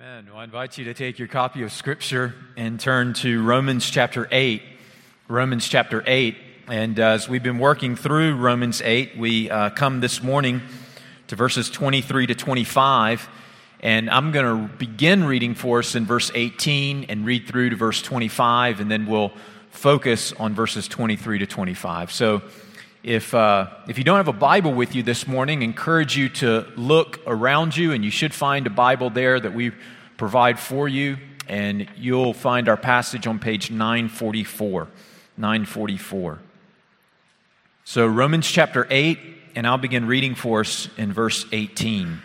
Amen. Well, I invite you to take your copy of Scripture and turn to Romans chapter 8. Romans chapter 8. And uh, as we've been working through Romans 8, we uh, come this morning to verses 23 to 25. And I'm going to begin reading for us in verse 18 and read through to verse 25, and then we'll focus on verses 23 to 25. So if, uh, if you don't have a Bible with you this morning, encourage you to look around you, and you should find a Bible there that we provide for you, and you'll find our passage on page 944. 944. So, Romans chapter 8, and I'll begin reading for us in verse 18.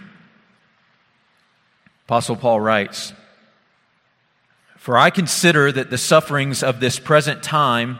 Apostle Paul writes For I consider that the sufferings of this present time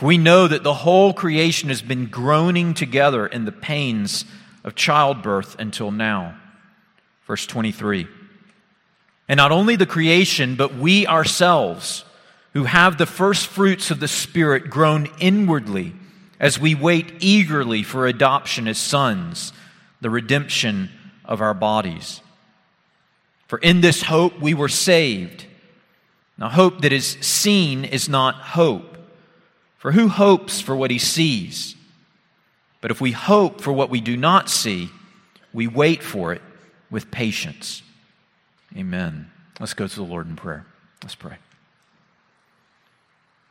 We know that the whole creation has been groaning together in the pains of childbirth until now. Verse 23. And not only the creation, but we ourselves, who have the first fruits of the Spirit, groan inwardly as we wait eagerly for adoption as sons, the redemption of our bodies. For in this hope we were saved. Now, hope that is seen is not hope. For who hopes for what he sees? But if we hope for what we do not see, we wait for it with patience. Amen. Let's go to the Lord in prayer. Let's pray.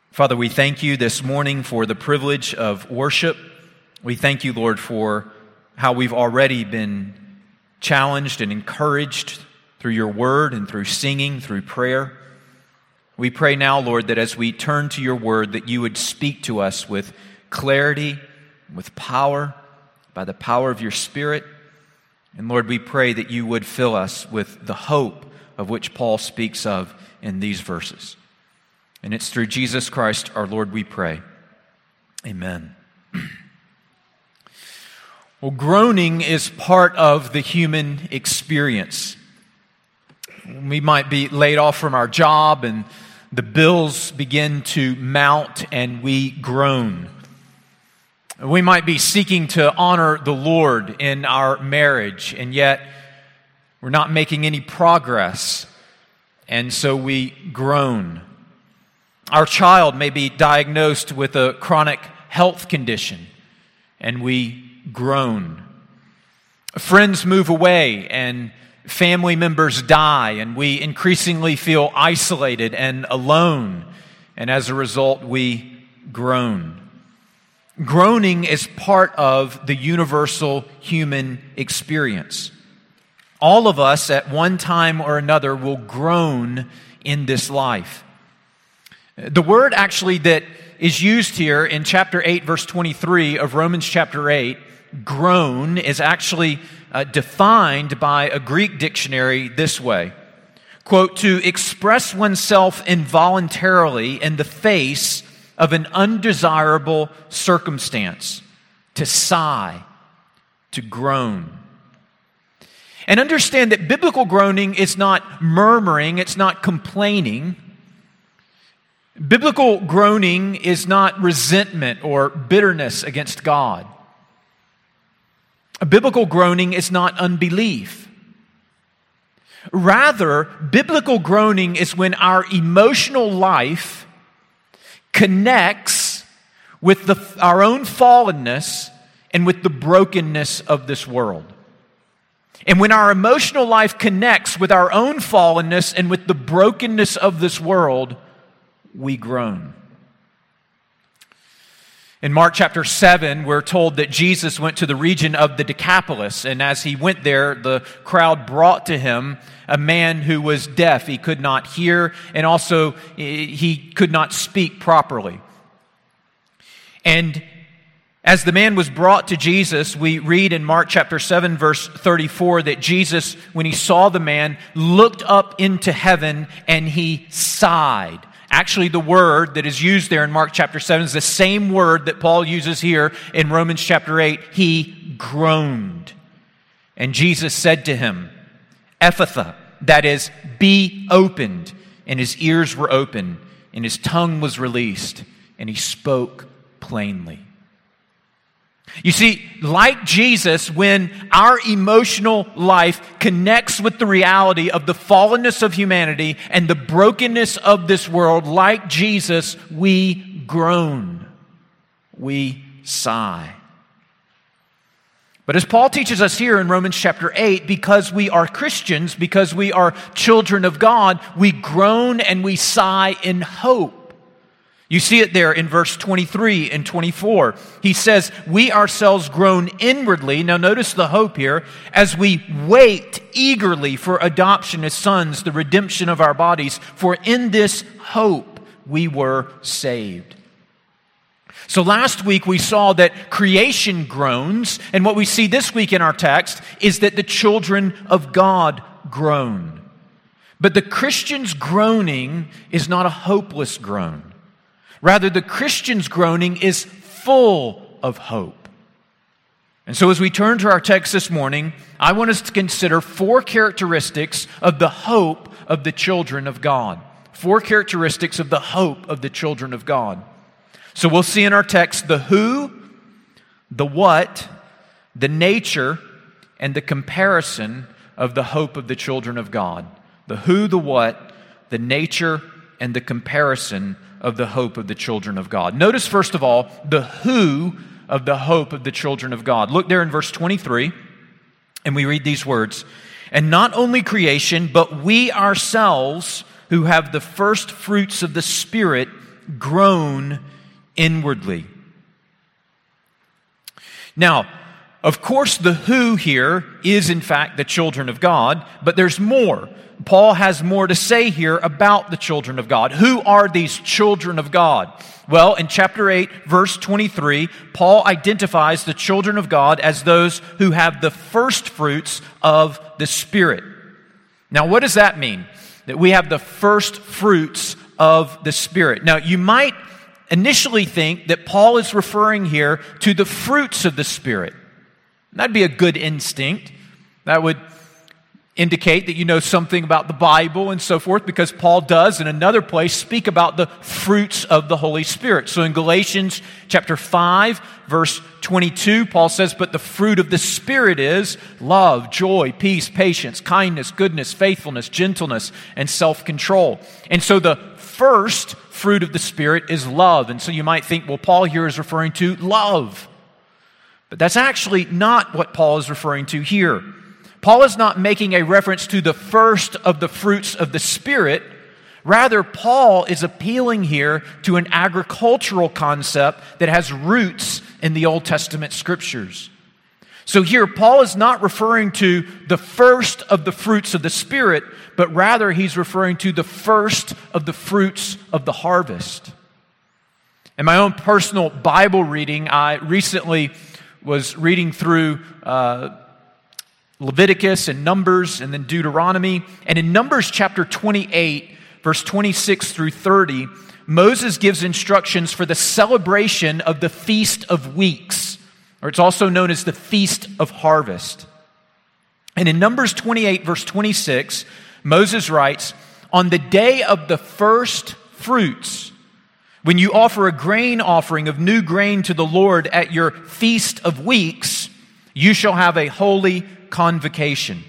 Father, we thank you this morning for the privilege of worship. We thank you, Lord, for how we've already been challenged and encouraged through your word and through singing, through prayer. We pray now, Lord, that as we turn to your word, that you would speak to us with clarity, with power, by the power of your spirit. And Lord, we pray that you would fill us with the hope of which Paul speaks of in these verses. And it's through Jesus Christ our Lord we pray. Amen. well, groaning is part of the human experience. We might be laid off from our job and the bills begin to mount and we groan. We might be seeking to honor the Lord in our marriage, and yet we're not making any progress, and so we groan. Our child may be diagnosed with a chronic health condition, and we groan. Friends move away, and family members die, and we increasingly feel isolated and alone, and as a result, we groan. Groaning is part of the universal human experience. All of us, at one time or another, will groan in this life. The word actually that is used here in chapter 8, verse 23 of Romans chapter 8, groan, is actually uh, defined by a Greek dictionary this way quote, to express oneself involuntarily in the face of an undesirable circumstance, to sigh, to groan. And understand that biblical groaning is not murmuring, it's not complaining. Biblical groaning is not resentment or bitterness against God. A biblical groaning is not unbelief. Rather, biblical groaning is when our emotional life connects with the, our own fallenness and with the brokenness of this world. And when our emotional life connects with our own fallenness and with the brokenness of this world, we groan. In Mark chapter 7, we're told that Jesus went to the region of the Decapolis, and as he went there, the crowd brought to him a man who was deaf. He could not hear, and also eh, he could not speak properly. And As the man was brought to Jesus, we read in Mark chapter 7, verse 34, that Jesus, when he saw the man, looked up into heaven and he sighed. Actually, the word that is used there in Mark chapter 7 is the same word that Paul uses here in Romans chapter 8. He groaned. And Jesus said to him, Ephphatha, that is, be opened. And his ears were open, and his tongue was released, and he spoke plainly. You see, like Jesus, when our emotional life connects with the reality of the fallenness of humanity and the brokenness of this world, like Jesus, we groan, we sigh. But as Paul teaches us here in Romans chapter 8, because we are Christians, because we are children of God, we groan and we sigh in hope. You see it there in verse 23 and 24. He says, We ourselves groan inwardly. Now, notice the hope here as we wait eagerly for adoption as sons, the redemption of our bodies. For in this hope we were saved. So last week we saw that creation groans, and what we see this week in our text is that the children of God groan. But the Christian's groaning is not a hopeless groan. Rather, the Christian's groaning is full of hope. And so, as we turn to our text this morning, I want us to consider four characteristics of the hope of the children of God. Four characteristics of the hope of the children of God. So, we'll see in our text the who, the what, the nature, and the comparison of the hope of the children of God. The who, the what, the nature, and the comparison of the hope of the children of God. Notice, first of all, the who of the hope of the children of God. Look there in verse 23, and we read these words And not only creation, but we ourselves who have the first fruits of the Spirit groan inwardly. Now, of course, the who here is in fact the children of God, but there's more. Paul has more to say here about the children of God. Who are these children of God? Well, in chapter 8, verse 23, Paul identifies the children of God as those who have the first fruits of the Spirit. Now, what does that mean? That we have the first fruits of the Spirit. Now, you might initially think that Paul is referring here to the fruits of the Spirit. That'd be a good instinct. That would indicate that you know something about the Bible and so forth, because Paul does in another place speak about the fruits of the Holy Spirit. So in Galatians chapter 5, verse 22, Paul says, But the fruit of the Spirit is love, joy, peace, patience, kindness, goodness, faithfulness, gentleness, and self control. And so the first fruit of the Spirit is love. And so you might think, well, Paul here is referring to love. But that's actually not what Paul is referring to here. Paul is not making a reference to the first of the fruits of the Spirit. Rather, Paul is appealing here to an agricultural concept that has roots in the Old Testament scriptures. So here, Paul is not referring to the first of the fruits of the Spirit, but rather he's referring to the first of the fruits of the harvest. In my own personal Bible reading, I recently was reading through uh, Leviticus and Numbers and then Deuteronomy. And in Numbers chapter 28, verse 26 through 30, Moses gives instructions for the celebration of the Feast of Weeks, or it's also known as the Feast of Harvest. And in Numbers 28, verse 26, Moses writes, On the day of the first fruits, when you offer a grain offering of new grain to the Lord at your Feast of Weeks, you shall have a holy convocation.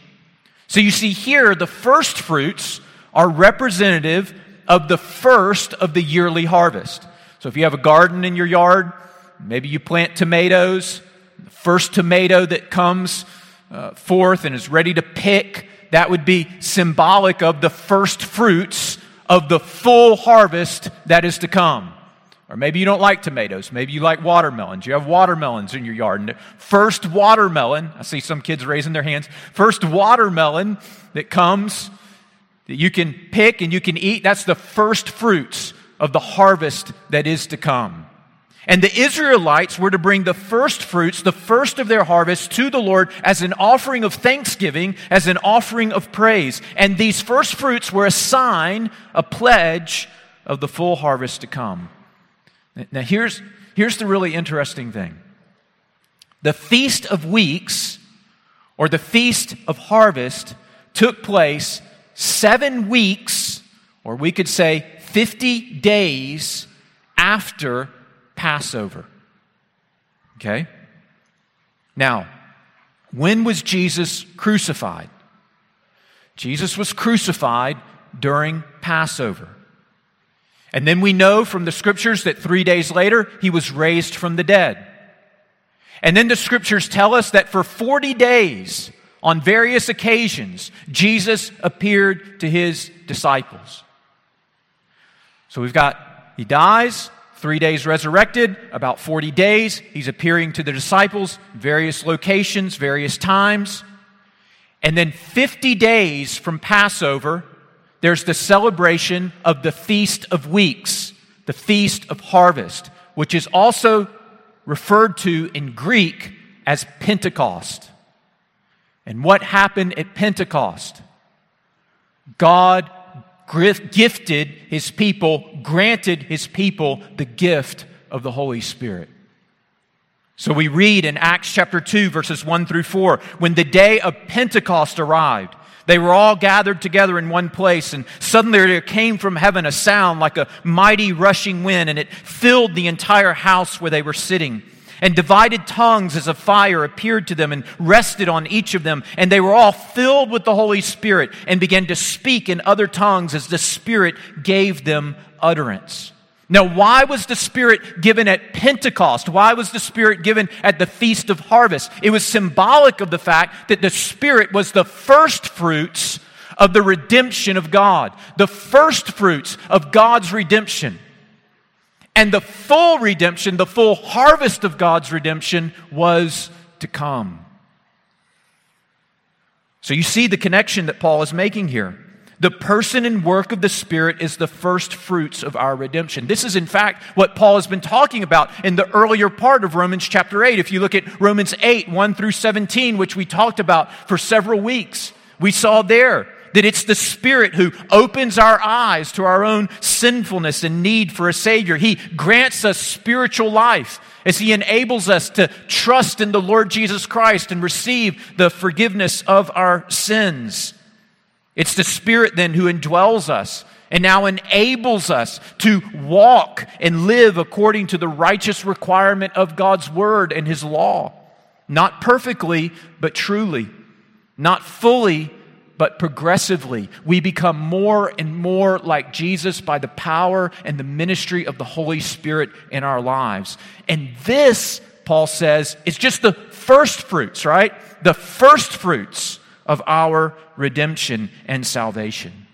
So you see here, the first fruits are representative of the first of the yearly harvest. So if you have a garden in your yard, maybe you plant tomatoes, the first tomato that comes uh, forth and is ready to pick, that would be symbolic of the first fruits of the full harvest that is to come. Or maybe you don't like tomatoes. Maybe you like watermelons. You have watermelons in your yard. And first watermelon, I see some kids raising their hands. First watermelon that comes that you can pick and you can eat, that's the first fruits of the harvest that is to come. And the Israelites were to bring the first fruits, the first of their harvest, to the Lord as an offering of thanksgiving, as an offering of praise. And these first fruits were a sign, a pledge of the full harvest to come. Now, here's, here's the really interesting thing the Feast of Weeks, or the Feast of Harvest, took place seven weeks, or we could say 50 days after Passover. Okay? Now, when was Jesus crucified? Jesus was crucified during Passover. And then we know from the scriptures that three days later, he was raised from the dead. And then the scriptures tell us that for 40 days, on various occasions, Jesus appeared to his disciples. So we've got, he dies, three days resurrected, about 40 days. He's appearing to the disciples, various locations, various times. And then 50 days from Passover, there's the celebration of the Feast of Weeks, the Feast of Harvest, which is also referred to in Greek as Pentecost. And what happened at Pentecost? God gifted his people, granted his people the gift of the Holy Spirit. So we read in Acts chapter 2, verses 1 through 4, when the day of Pentecost arrived, they were all gathered together in one place, and suddenly there came from heaven a sound like a mighty rushing wind, and it filled the entire house where they were sitting. And divided tongues as a fire appeared to them and rested on each of them. And they were all filled with the Holy Spirit and began to speak in other tongues as the Spirit gave them utterance. Now, why was the Spirit given at Pentecost? Why was the Spirit given at the Feast of Harvest? It was symbolic of the fact that the Spirit was the first fruits of the redemption of God, the first fruits of God's redemption. And the full redemption, the full harvest of God's redemption was to come. So you see the connection that Paul is making here. The person and work of the Spirit is the first fruits of our redemption. This is, in fact, what Paul has been talking about in the earlier part of Romans chapter 8. If you look at Romans 8, 1 through 17, which we talked about for several weeks, we saw there that it's the Spirit who opens our eyes to our own sinfulness and need for a Savior. He grants us spiritual life as He enables us to trust in the Lord Jesus Christ and receive the forgiveness of our sins. It's the Spirit then who indwells us and now enables us to walk and live according to the righteous requirement of God's Word and His law. Not perfectly, but truly. Not fully, but progressively, we become more and more like Jesus by the power and the ministry of the Holy Spirit in our lives. And this, Paul says, is just the first fruits, right? The first fruits of our redemption and salvation.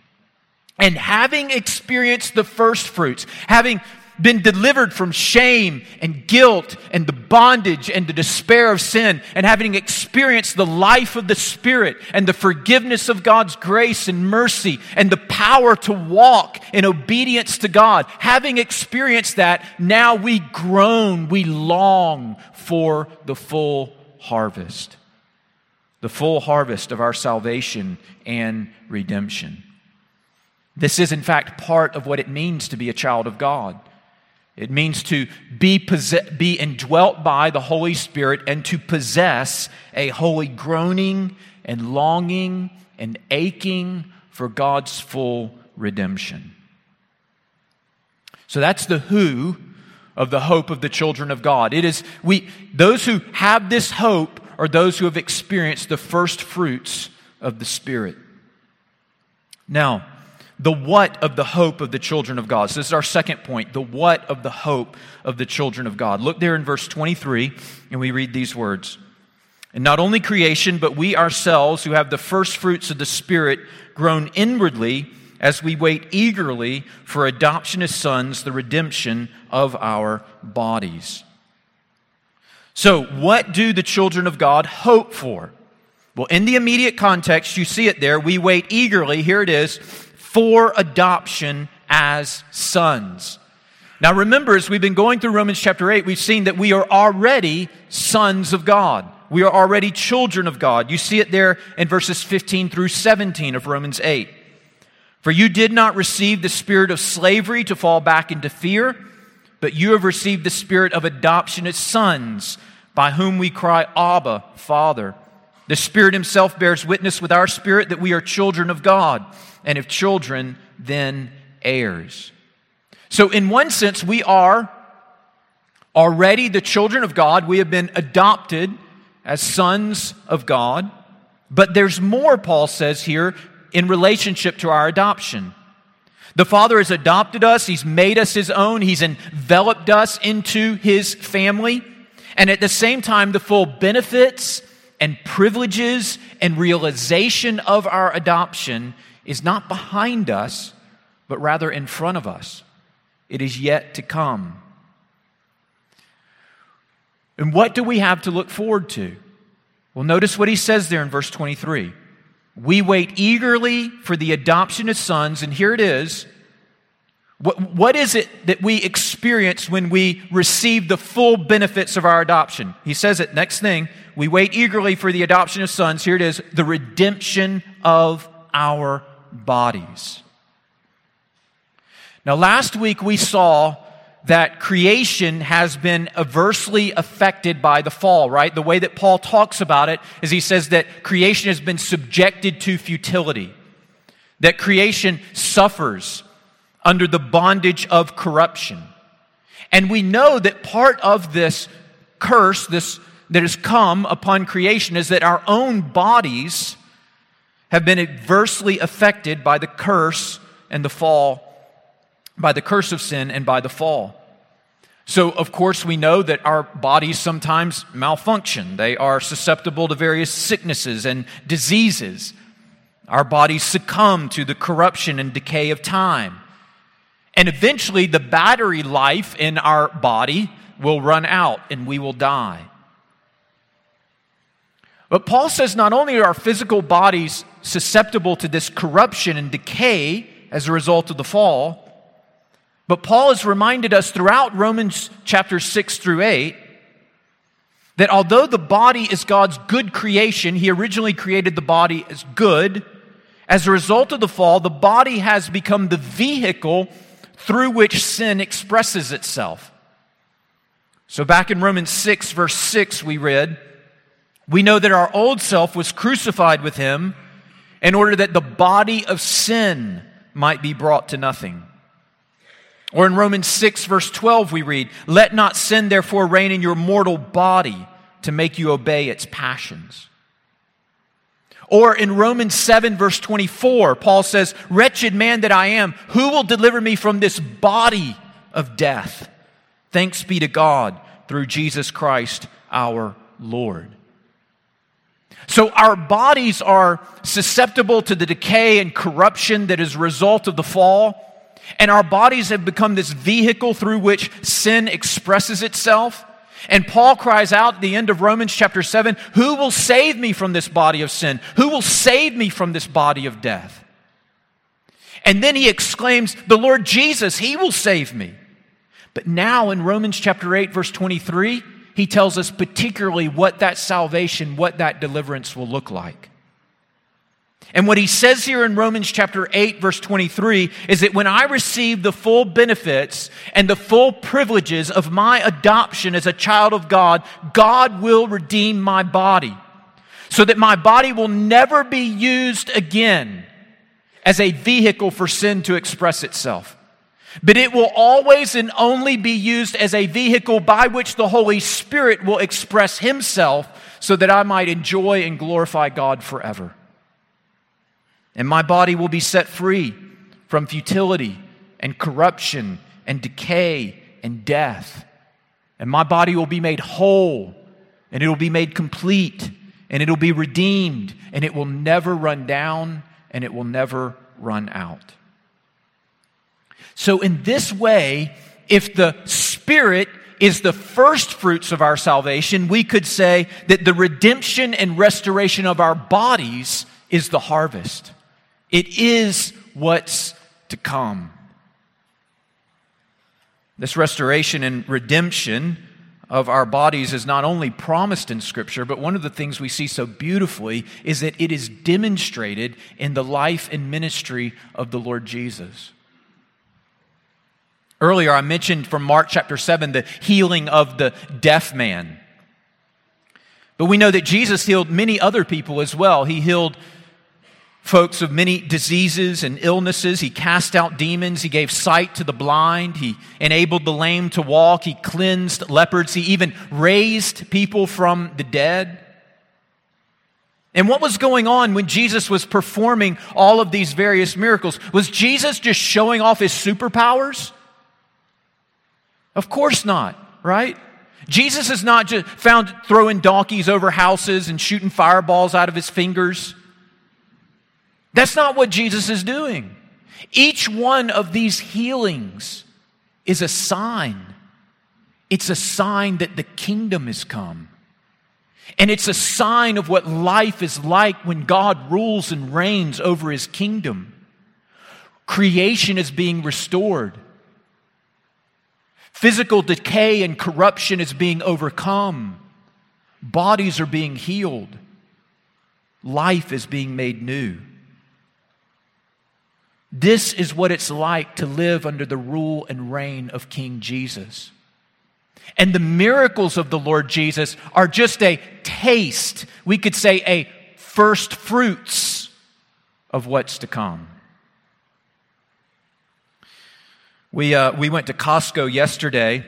And having experienced the first fruits, having been delivered from shame and guilt and the bondage and the despair of sin, and having experienced the life of the Spirit and the forgiveness of God's grace and mercy and the power to walk in obedience to God, having experienced that, now we groan, we long for the full harvest. The full harvest of our salvation and redemption. This is, in fact, part of what it means to be a child of God. It means to be, possess- be indwelt by the Holy Spirit and to possess a holy groaning and longing and aching for God's full redemption. So that's the who of the hope of the children of God. It is we those who have this hope are those who have experienced the first fruits of the Spirit. Now, the what of the hope of the children of God. So, this is our second point the what of the hope of the children of God. Look there in verse 23, and we read these words. And not only creation, but we ourselves who have the first fruits of the Spirit groan inwardly as we wait eagerly for adoption as sons, the redemption of our bodies. So, what do the children of God hope for? Well, in the immediate context, you see it there. We wait eagerly. Here it is for adoption as sons. Now, remember, as we've been going through Romans chapter 8, we've seen that we are already sons of God. We are already children of God. You see it there in verses 15 through 17 of Romans 8. For you did not receive the spirit of slavery to fall back into fear, but you have received the spirit of adoption as sons, by whom we cry, Abba, Father. The Spirit Himself bears witness with our spirit that we are children of God, and if children, then heirs. So, in one sense, we are already the children of God. We have been adopted as sons of God. But there's more, Paul says here, in relationship to our adoption. The Father has adopted us, He's made us His own, He's enveloped us into His family. And at the same time, the full benefits and privileges and realization of our adoption is not behind us, but rather in front of us. It is yet to come. And what do we have to look forward to? Well, notice what he says there in verse 23. We wait eagerly for the adoption of sons, and here it is. What, what is it that we experience when we receive the full benefits of our adoption? He says it, next thing, we wait eagerly for the adoption of sons. Here it is, the redemption of our bodies. Now, last week we saw that creation has been adversely affected by the fall, right? The way that Paul talks about it is he says that creation has been subjected to futility, that creation suffers under the bondage of corruption. And we know that part of this curse, this that has come upon creation, is that our own bodies have been adversely affected by the curse and the fall by the curse of sin and by the fall. So, of course, we know that our bodies sometimes malfunction. They are susceptible to various sicknesses and diseases. Our bodies succumb to the corruption and decay of time. And eventually, the battery life in our body will run out and we will die. But Paul says not only are our physical bodies susceptible to this corruption and decay as a result of the fall, but Paul has reminded us throughout Romans chapter 6 through 8 that although the body is God's good creation, He originally created the body as good. As a result of the fall, the body has become the vehicle through which sin expresses itself. So, back in Romans 6, verse 6, we read, We know that our old self was crucified with Him in order that the body of sin might be brought to nothing or in Romans 6, verse 12, we read, Let not sin therefore reign in your mortal body to make you obey its passions. Or in Romans 7, verse 24, Paul says, Wretched man that I am, who will deliver me from this body of death? Thanks be to God through Jesus Christ our Lord. So our bodies are susceptible to the decay and corruption that is a result of the fall. And our bodies have become this vehicle through which sin expresses itself. And Paul cries out at the end of Romans chapter 7 Who will save me from this body of sin? Who will save me from this body of death? And then he exclaims, The Lord Jesus, he will save me. But now in Romans chapter 8, verse 23, he tells us particularly what that salvation, what that deliverance will look like. And what he says here in Romans chapter 8, verse 23, is that when I receive the full benefits and the full privileges of my adoption as a child of God, God will redeem my body so that my body will never be used again as a vehicle for sin to express itself. But it will always and only be used as a vehicle by which the Holy Spirit will express Himself so that I might enjoy and glorify God forever. And my body will be set free from futility and corruption and decay and death. And my body will be made whole and it will be made complete and it will be redeemed and it will never run down and it will never run out. So, in this way, if the Spirit is the first fruits of our salvation, we could say that the redemption and restoration of our bodies is the harvest. It is what's to come. This restoration and redemption of our bodies is not only promised in Scripture, but one of the things we see so beautifully is that it is demonstrated in the life and ministry of the Lord Jesus. Earlier, I mentioned from Mark chapter 7 the healing of the deaf man. But we know that Jesus healed many other people as well. He healed folks of many diseases and illnesses. He cast out demons. He gave sight to the blind. He enabled the lame to walk. He cleansed lepers. He even raised people from the dead. And what was going on when Jesus was performing all of these various miracles? Was Jesus just showing off his superpowers? Of course not, right? Jesus is not just found throwing donkeys over houses and shooting fireballs out of his fingers. That's not what Jesus is doing. Each one of these healings is a sign. It's a sign that the kingdom has come. And it's a sign of what life is like when God rules and reigns over his kingdom. Creation is being restored. Physical decay and corruption is being overcome. Bodies are being healed. Life is being made new. This is what it's like to live under the rule and reign of King Jesus. And the miracles of the Lord Jesus are just a taste, we could say a first fruits of what's to come. We, uh, we went to Costco yesterday,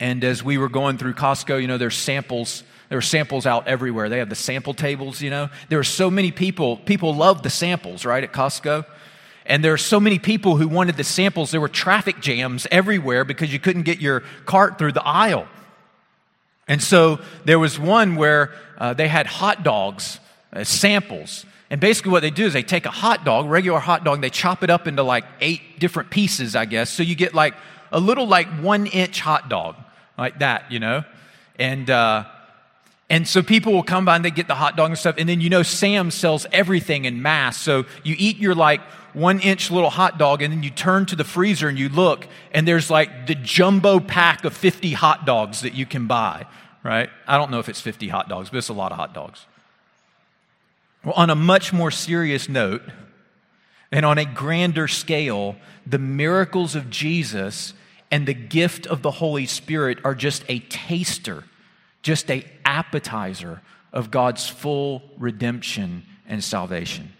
and as we were going through Costco, you know, there's samples. There are samples out everywhere. They have the sample tables, you know. There are so many people. People love the samples, right, at Costco. And there are so many people who wanted the samples. There were traffic jams everywhere because you couldn't get your cart through the aisle. And so there was one where uh, they had hot dogs, uh, samples. And basically, what they do is they take a hot dog, regular hot dog, they chop it up into like eight different pieces, I guess. So you get like a little like one inch hot dog, like that, you know? And, uh, and so people will come by and they get the hot dog and stuff. And then you know, Sam sells everything in mass. So you eat your like one inch little hot dog, and then you turn to the freezer and you look, and there's like the jumbo pack of 50 hot dogs that you can buy, right? I don't know if it's 50 hot dogs, but it's a lot of hot dogs. Well, on a much more serious note, and on a grander scale, the miracles of Jesus and the gift of the Holy Spirit are just a taster, just a appetizer of God's full redemption and salvation.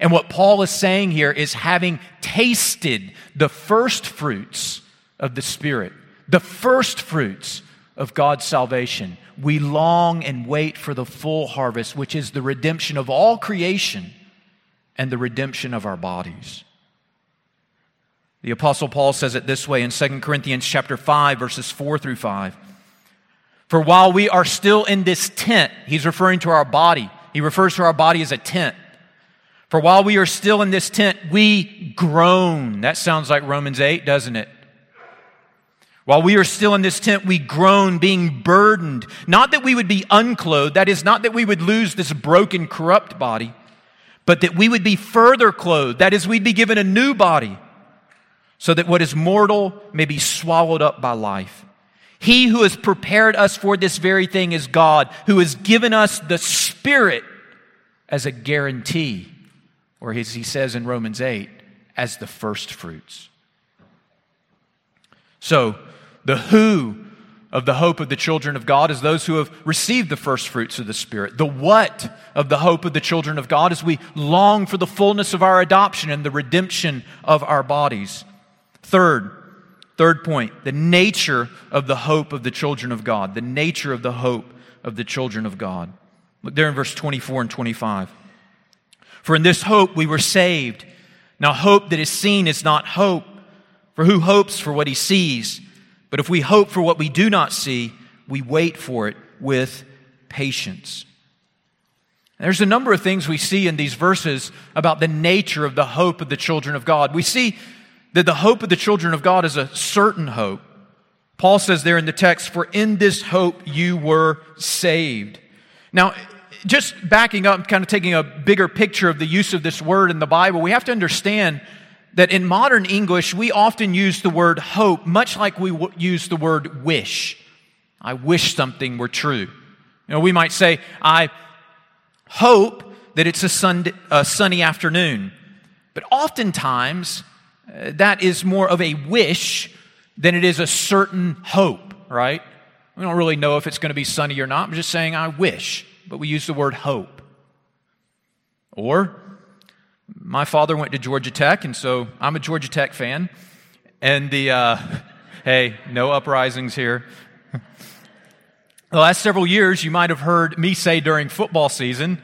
And what Paul is saying here is having tasted the first fruits of the Spirit, the first fruits of God's salvation, we long and wait for the full harvest, which is the redemption of all creation and the redemption of our bodies. The apostle Paul says it this way in 2 Corinthians chapter 5 verses 4 through 5. For while we are still in this tent, he's referring to our body. He refers to our body as a tent. For while we are still in this tent, we groan. That sounds like Romans 8, doesn't it? While we are still in this tent, we groan, being burdened. Not that we would be unclothed, that is, not that we would lose this broken, corrupt body, but that we would be further clothed. That is, we'd be given a new body, so that what is mortal may be swallowed up by life. He who has prepared us for this very thing is God, who has given us the Spirit as a guarantee or as he says in Romans 8, as the first fruits. So, the who of the hope of the children of God is those who have received the first fruits of the Spirit. The what of the hope of the children of God is we long for the fullness of our adoption and the redemption of our bodies. Third, third point, the nature of the hope of the children of God. The nature of the hope of the children of God. Look there in verse 24 and 25. For in this hope we were saved. Now, hope that is seen is not hope, for who hopes for what he sees? But if we hope for what we do not see, we wait for it with patience. There's a number of things we see in these verses about the nature of the hope of the children of God. We see that the hope of the children of God is a certain hope. Paul says there in the text, For in this hope you were saved. Now, just backing up, kind of taking a bigger picture of the use of this word in the Bible, we have to understand that in modern English, we often use the word hope much like we w- use the word wish. I wish something were true. You know, we might say, I hope that it's a, Sunday, a sunny afternoon. But oftentimes, uh, that is more of a wish than it is a certain hope, right? We don't really know if it's going to be sunny or not. I'm just saying, I wish. But we use the word hope. Or, my father went to Georgia Tech, and so I'm a Georgia Tech fan. And the, uh, hey, no uprisings here. the last several years, you might have heard me say during football season,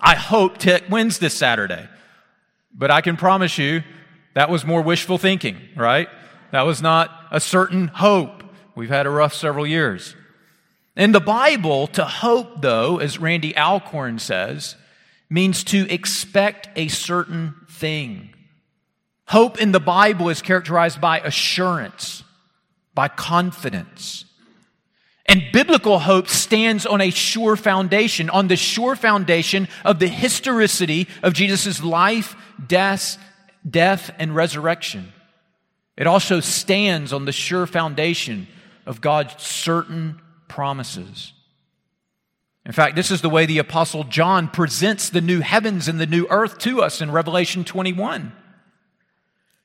I hope Tech wins this Saturday. But I can promise you, that was more wishful thinking, right? That was not a certain hope. We've had a rough several years. In the Bible, to hope, though, as Randy Alcorn says, means to expect a certain thing. Hope in the Bible is characterized by assurance, by confidence. And biblical hope stands on a sure foundation, on the sure foundation of the historicity of Jesus' life, death, death, and resurrection. It also stands on the sure foundation of God's certain promises. In fact, this is the way the Apostle John presents the new heavens and the new earth to us in Revelation 21.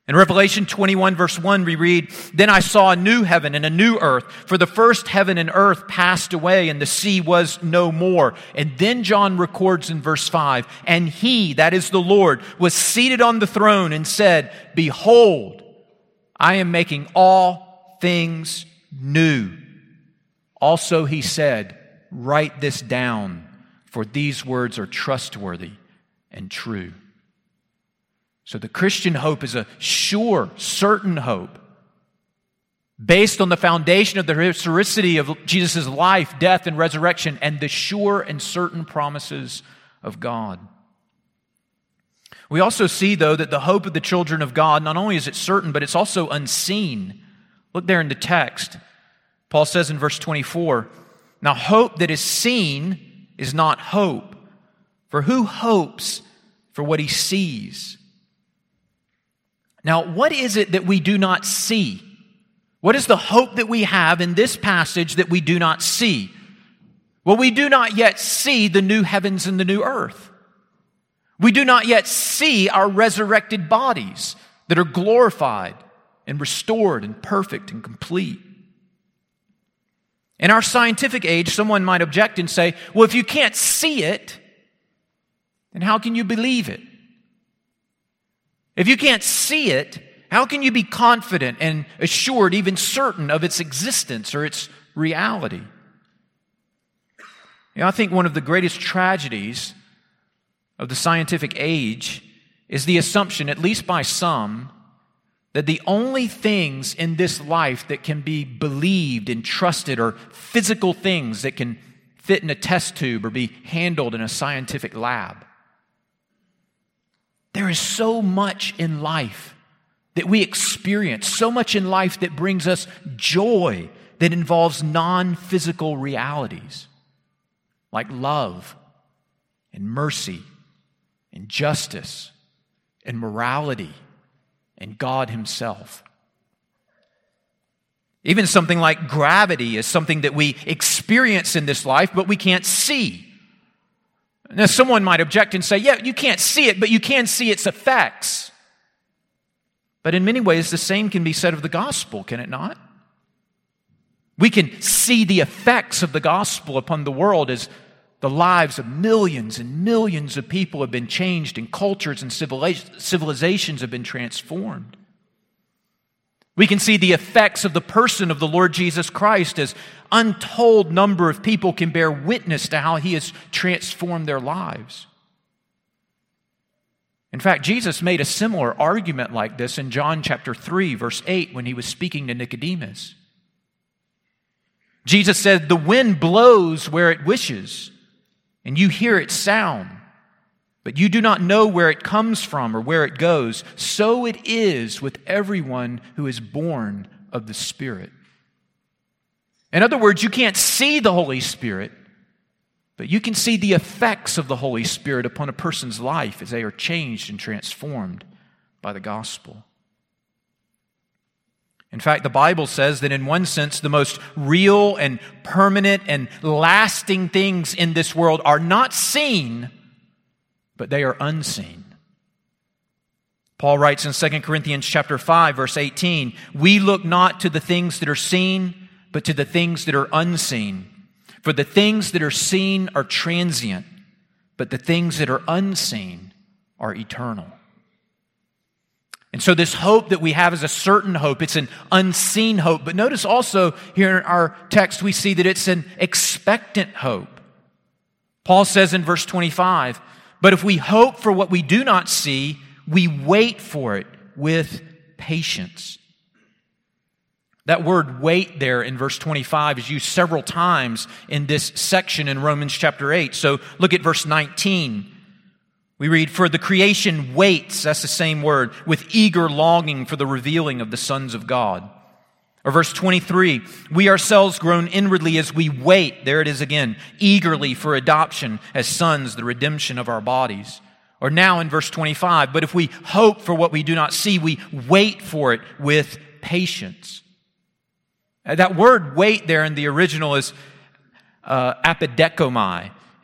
In Revelation 21, verse 1, we read, Then I saw a new heaven and a new earth, for the first heaven and earth passed away, and the sea was no more. And then John records in verse 5, And he, that is the Lord, was seated on the throne and said, Behold, I am making all things new. Also, he said, Write this down, for these words are trustworthy and true. So the Christian hope is a sure, certain hope based on the foundation of the historicity of Jesus' life, death, and resurrection, and the sure and certain promises of God. We also see, though, that the hope of the children of God, not only is it certain, but it's also unseen. Look there in the text. Paul says in verse 24, now, hope that is seen is not hope. For who hopes for what he sees? Now, what is it that we do not see? What is the hope that we have in this passage that we do not see? Well, we do not yet see the new heavens and the new earth. We do not yet see our resurrected bodies that are glorified and restored and perfect and complete. In our scientific age, someone might object and say, well, if you can't see it, then how can you believe it? If you can't see it, how can you be confident and assured, even certain of its existence or its reality? You know, I think one of the greatest tragedies of the scientific age is the assumption, at least by some, that the only things in this life that can be believed and trusted are physical things that can fit in a test tube or be handled in a scientific lab. There is so much in life that we experience, so much in life that brings us joy that involves non physical realities like love and mercy and justice and morality and God Himself. Even something like gravity is something that we experience in this life, but we can't see. Now, someone might object and say, yeah, you can't see it, but you can see its effects. But in many ways, the same can be said of the gospel, can it not? We can see the effects of the gospel upon the world as the lives of millions and millions of people have been changed, and cultures and civilizations have been transformed. We can see the effects of the person of the Lord Jesus Christ as untold number of people can bear witness to how he has transformed their lives. In fact, Jesus made a similar argument like this in John chapter 3 verse 8 when he was speaking to Nicodemus. Jesus said, "The wind blows where it wishes, and you hear its sound, but you do not know where it comes from or where it goes. So it is with everyone who is born of the Spirit. In other words, you can't see the Holy Spirit, but you can see the effects of the Holy Spirit upon a person's life as they are changed and transformed by the gospel. In fact, the Bible says that in one sense, the most real and permanent and lasting things in this world are not seen, but they are unseen. Paul writes in 2 Corinthians chapter 5 verse 18, "We look not to the things that are seen, but to the things that are unseen. For the things that are seen are transient, but the things that are unseen are eternal." And so, this hope that we have is a certain hope. It's an unseen hope. But notice also here in our text, we see that it's an expectant hope. Paul says in verse 25, But if we hope for what we do not see, we wait for it with patience. That word wait there in verse 25 is used several times in this section in Romans chapter 8. So look at verse 19. We read, For the creation waits, that's the same word, with eager longing for the revealing of the sons of God. Or verse 23, we ourselves groan inwardly as we wait, there it is again, eagerly for adoption as sons, the redemption of our bodies. Or now in verse 25, but if we hope for what we do not see, we wait for it with patience. That word wait there in the original is uh.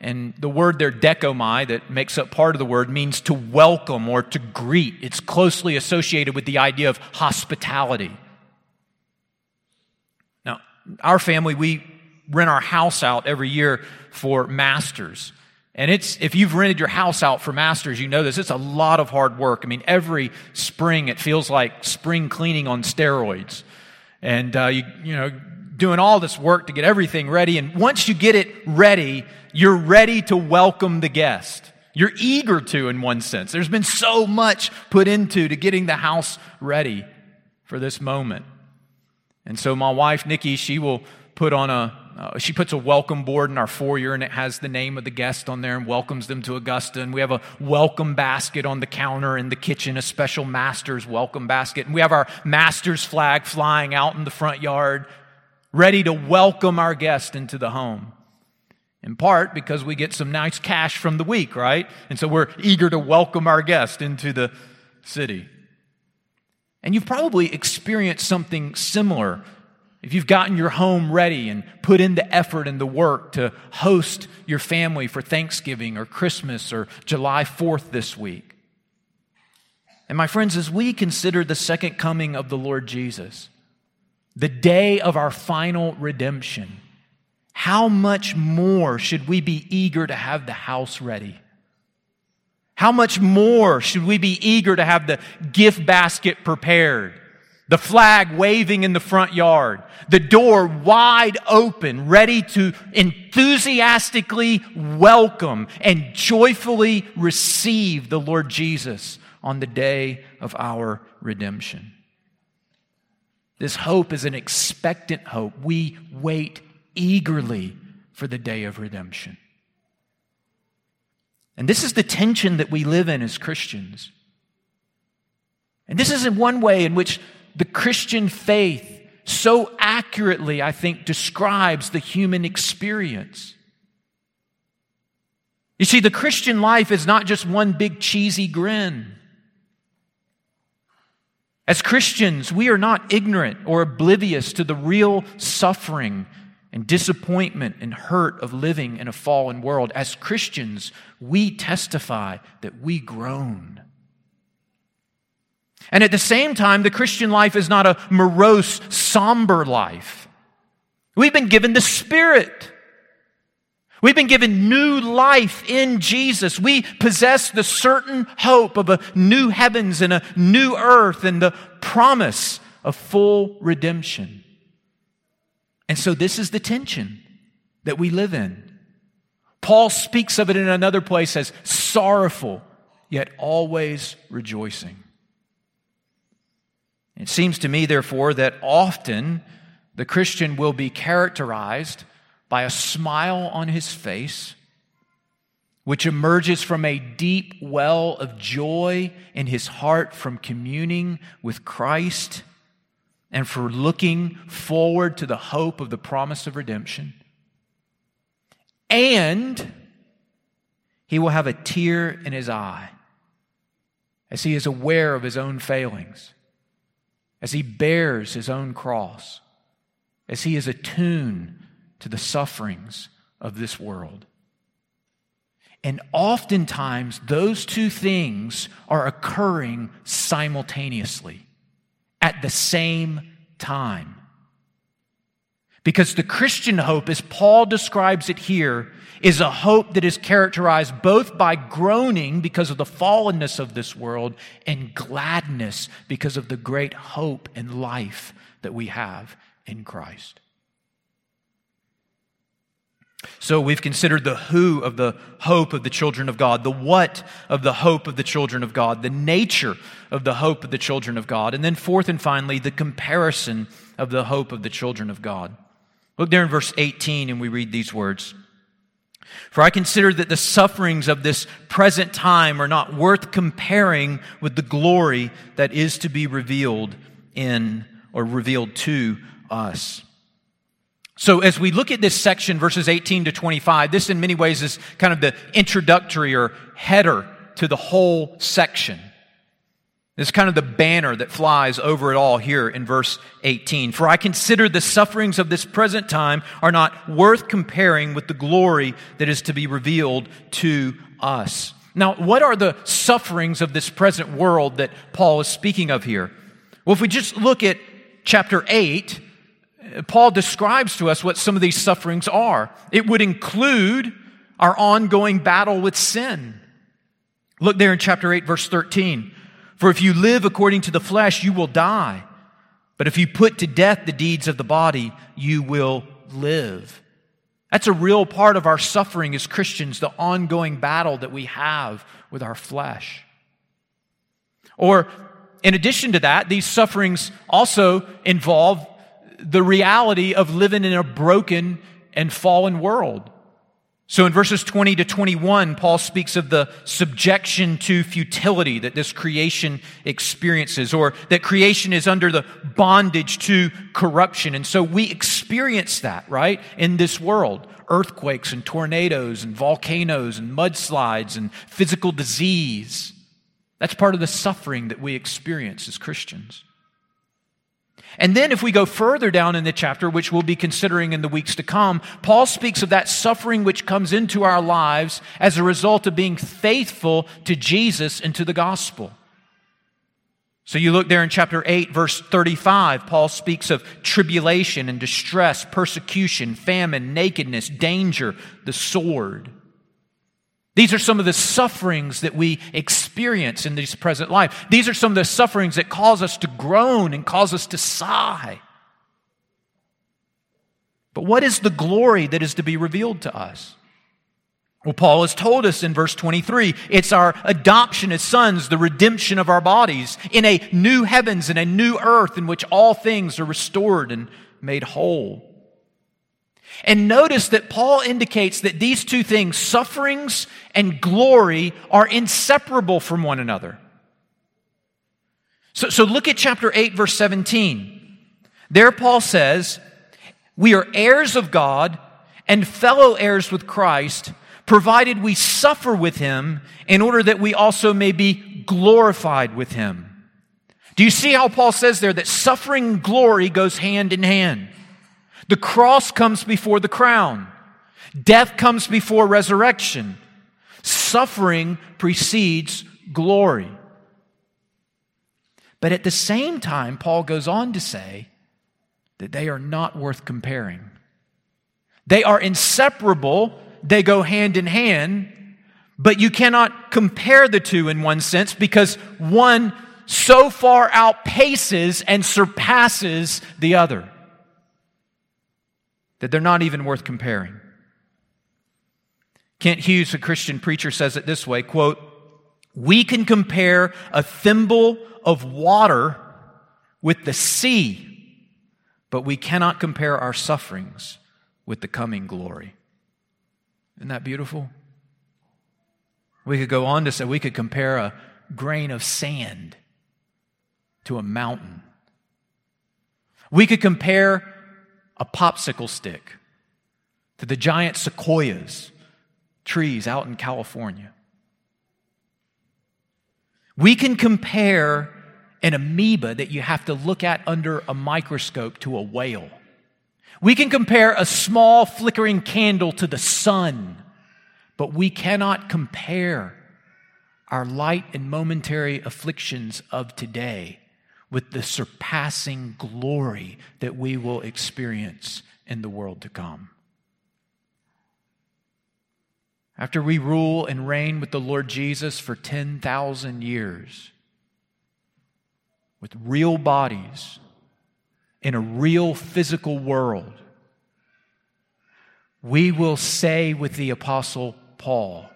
And the word there, dechomai, that makes up part of the word, means to welcome or to greet. It's closely associated with the idea of hospitality. Now, our family, we rent our house out every year for masters. And it's, if you've rented your house out for masters, you know this. It's a lot of hard work. I mean, every spring it feels like spring cleaning on steroids. And, uh, you, you know, doing all this work to get everything ready. And once you get it ready, you're ready to welcome the guest. You're eager to, in one sense. There's been so much put into to getting the house ready for this moment. And so my wife, Nikki, she will put on a, uh, she puts a welcome board in our foyer and it has the name of the guest on there and welcomes them to Augusta. And we have a welcome basket on the counter in the kitchen, a special master's welcome basket. And we have our master's flag flying out in the front yard ready to welcome our guest into the home. In part because we get some nice cash from the week, right? And so we're eager to welcome our guest into the city. And you've probably experienced something similar if you've gotten your home ready and put in the effort and the work to host your family for Thanksgiving or Christmas or July 4th this week. And my friends, as we consider the second coming of the Lord Jesus, the day of our final redemption, how much more should we be eager to have the house ready? How much more should we be eager to have the gift basket prepared? The flag waving in the front yard, the door wide open, ready to enthusiastically welcome and joyfully receive the Lord Jesus on the day of our redemption. This hope is an expectant hope. We wait eagerly for the day of redemption. And this is the tension that we live in as Christians. And this is in one way in which the Christian faith so accurately, I think, describes the human experience. You see, the Christian life is not just one big cheesy grin. As Christians, we are not ignorant or oblivious to the real suffering and disappointment and hurt of living in a fallen world. As Christians, we testify that we groan. And at the same time, the Christian life is not a morose, somber life. We've been given the Spirit. We've been given new life in Jesus. We possess the certain hope of a new heavens and a new earth and the promise of full redemption. And so, this is the tension that we live in. Paul speaks of it in another place as sorrowful, yet always rejoicing. It seems to me, therefore, that often the Christian will be characterized by a smile on his face, which emerges from a deep well of joy in his heart from communing with Christ and for looking forward to the hope of the promise of redemption. And he will have a tear in his eye as he is aware of his own failings, as he bears his own cross, as he is attuned to the sufferings of this world. And oftentimes, those two things are occurring simultaneously at the same time. Because the Christian hope, as Paul describes it here, is a hope that is characterized both by groaning because of the fallenness of this world and gladness because of the great hope and life that we have in Christ. So we've considered the who of the hope of the children of God, the what of the hope of the children of God, the nature of the hope of the children of God, and then fourth and finally, the comparison of the hope of the children of God. Look there in verse 18 and we read these words. For I consider that the sufferings of this present time are not worth comparing with the glory that is to be revealed in or revealed to us. So, as we look at this section, verses 18 to 25, this in many ways is kind of the introductory or header to the whole section. It's kind of the banner that flies over it all here in verse 18. For I consider the sufferings of this present time are not worth comparing with the glory that is to be revealed to us. Now, what are the sufferings of this present world that Paul is speaking of here? Well, if we just look at chapter 8, Paul describes to us what some of these sufferings are. It would include our ongoing battle with sin. Look there in chapter 8, verse 13. For if you live according to the flesh, you will die. But if you put to death the deeds of the body, you will live. That's a real part of our suffering as Christians, the ongoing battle that we have with our flesh. Or, in addition to that, these sufferings also involve the reality of living in a broken and fallen world. So in verses 20 to 21, Paul speaks of the subjection to futility that this creation experiences, or that creation is under the bondage to corruption. And so we experience that, right, in this world earthquakes and tornadoes and volcanoes and mudslides and physical disease. That's part of the suffering that we experience as Christians. And then, if we go further down in the chapter, which we'll be considering in the weeks to come, Paul speaks of that suffering which comes into our lives as a result of being faithful to Jesus and to the gospel. So you look there in chapter 8, verse 35, Paul speaks of tribulation and distress, persecution, famine, nakedness, danger, the sword. These are some of the sufferings that we experience in this present life. These are some of the sufferings that cause us to groan and cause us to sigh. But what is the glory that is to be revealed to us? Well, Paul has told us in verse 23 it's our adoption as sons, the redemption of our bodies in a new heavens and a new earth in which all things are restored and made whole. And notice that Paul indicates that these two things, sufferings and glory, are inseparable from one another. So, so look at chapter 8, verse 17. There, Paul says, We are heirs of God and fellow heirs with Christ, provided we suffer with him in order that we also may be glorified with him. Do you see how Paul says there that suffering and glory goes hand in hand? The cross comes before the crown. Death comes before resurrection. Suffering precedes glory. But at the same time, Paul goes on to say that they are not worth comparing. They are inseparable, they go hand in hand, but you cannot compare the two in one sense because one so far outpaces and surpasses the other that they're not even worth comparing. Kent Hughes, a Christian preacher, says it this way quote, We can compare a thimble of water with the sea, but we cannot compare our sufferings with the coming glory. Isn't that beautiful? We could go on to say we could compare a grain of sand to a mountain. We could compare a popsicle stick to the giant sequoias trees out in California. We can compare an amoeba that you have to look at under a microscope to a whale. We can compare a small flickering candle to the sun, but we cannot compare our light and momentary afflictions of today with the surpassing glory that we will experience in the world to come. After we rule and reign with the Lord Jesus for 10,000 years, with real bodies in a real physical world, we will say with the Apostle Paul,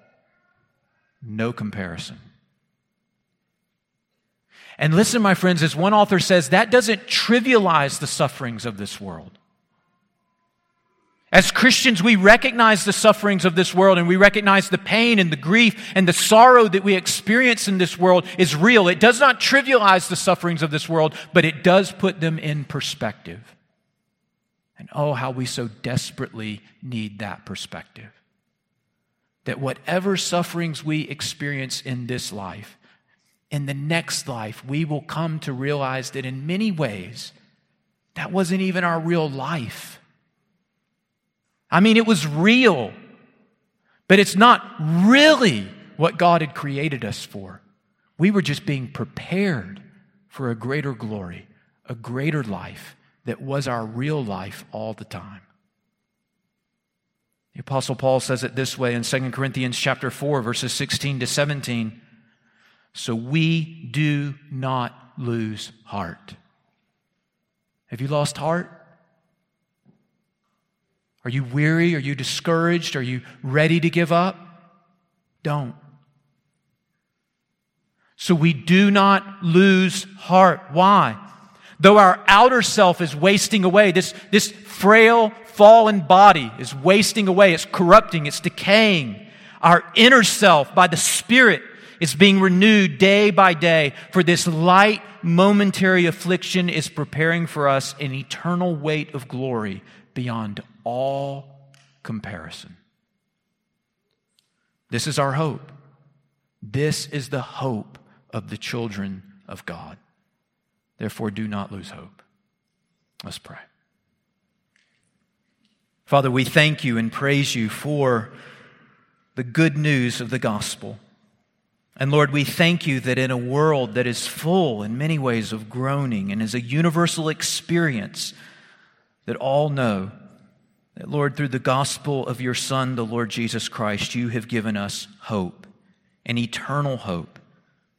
no comparison. And listen, my friends, as one author says, that doesn't trivialize the sufferings of this world. As Christians, we recognize the sufferings of this world and we recognize the pain and the grief and the sorrow that we experience in this world is real. It does not trivialize the sufferings of this world, but it does put them in perspective. And oh, how we so desperately need that perspective. That whatever sufferings we experience in this life, in the next life, we will come to realize that in many ways, that wasn't even our real life. I mean, it was real, but it's not really what God had created us for. We were just being prepared for a greater glory, a greater life that was our real life all the time. The apostle Paul says it this way in 2 Corinthians chapter 4 verses 16 to 17. So we do not lose heart. Have you lost heart? Are you weary? Are you discouraged? Are you ready to give up? Don't. So we do not lose heart. Why? Though our outer self is wasting away, this, this frail, fallen body is wasting away, it's corrupting, it's decaying. Our inner self, by the Spirit, is being renewed day by day, for this light, momentary affliction is preparing for us an eternal weight of glory beyond all comparison. This is our hope. This is the hope of the children of God. Therefore, do not lose hope. Let's pray. Father, we thank you and praise you for the good news of the gospel. And Lord, we thank you that in a world that is full in many ways of groaning and is a universal experience, that all know that, Lord, through the gospel of your Son, the Lord Jesus Christ, you have given us hope, an eternal hope,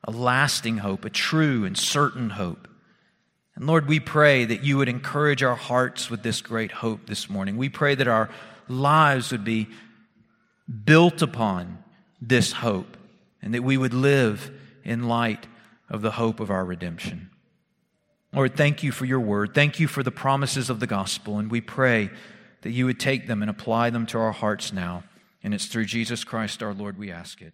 a lasting hope, a true and certain hope. And Lord, we pray that you would encourage our hearts with this great hope this morning. We pray that our lives would be built upon this hope and that we would live in light of the hope of our redemption. Lord, thank you for your word. Thank you for the promises of the gospel. And we pray that you would take them and apply them to our hearts now. And it's through Jesus Christ our Lord we ask it.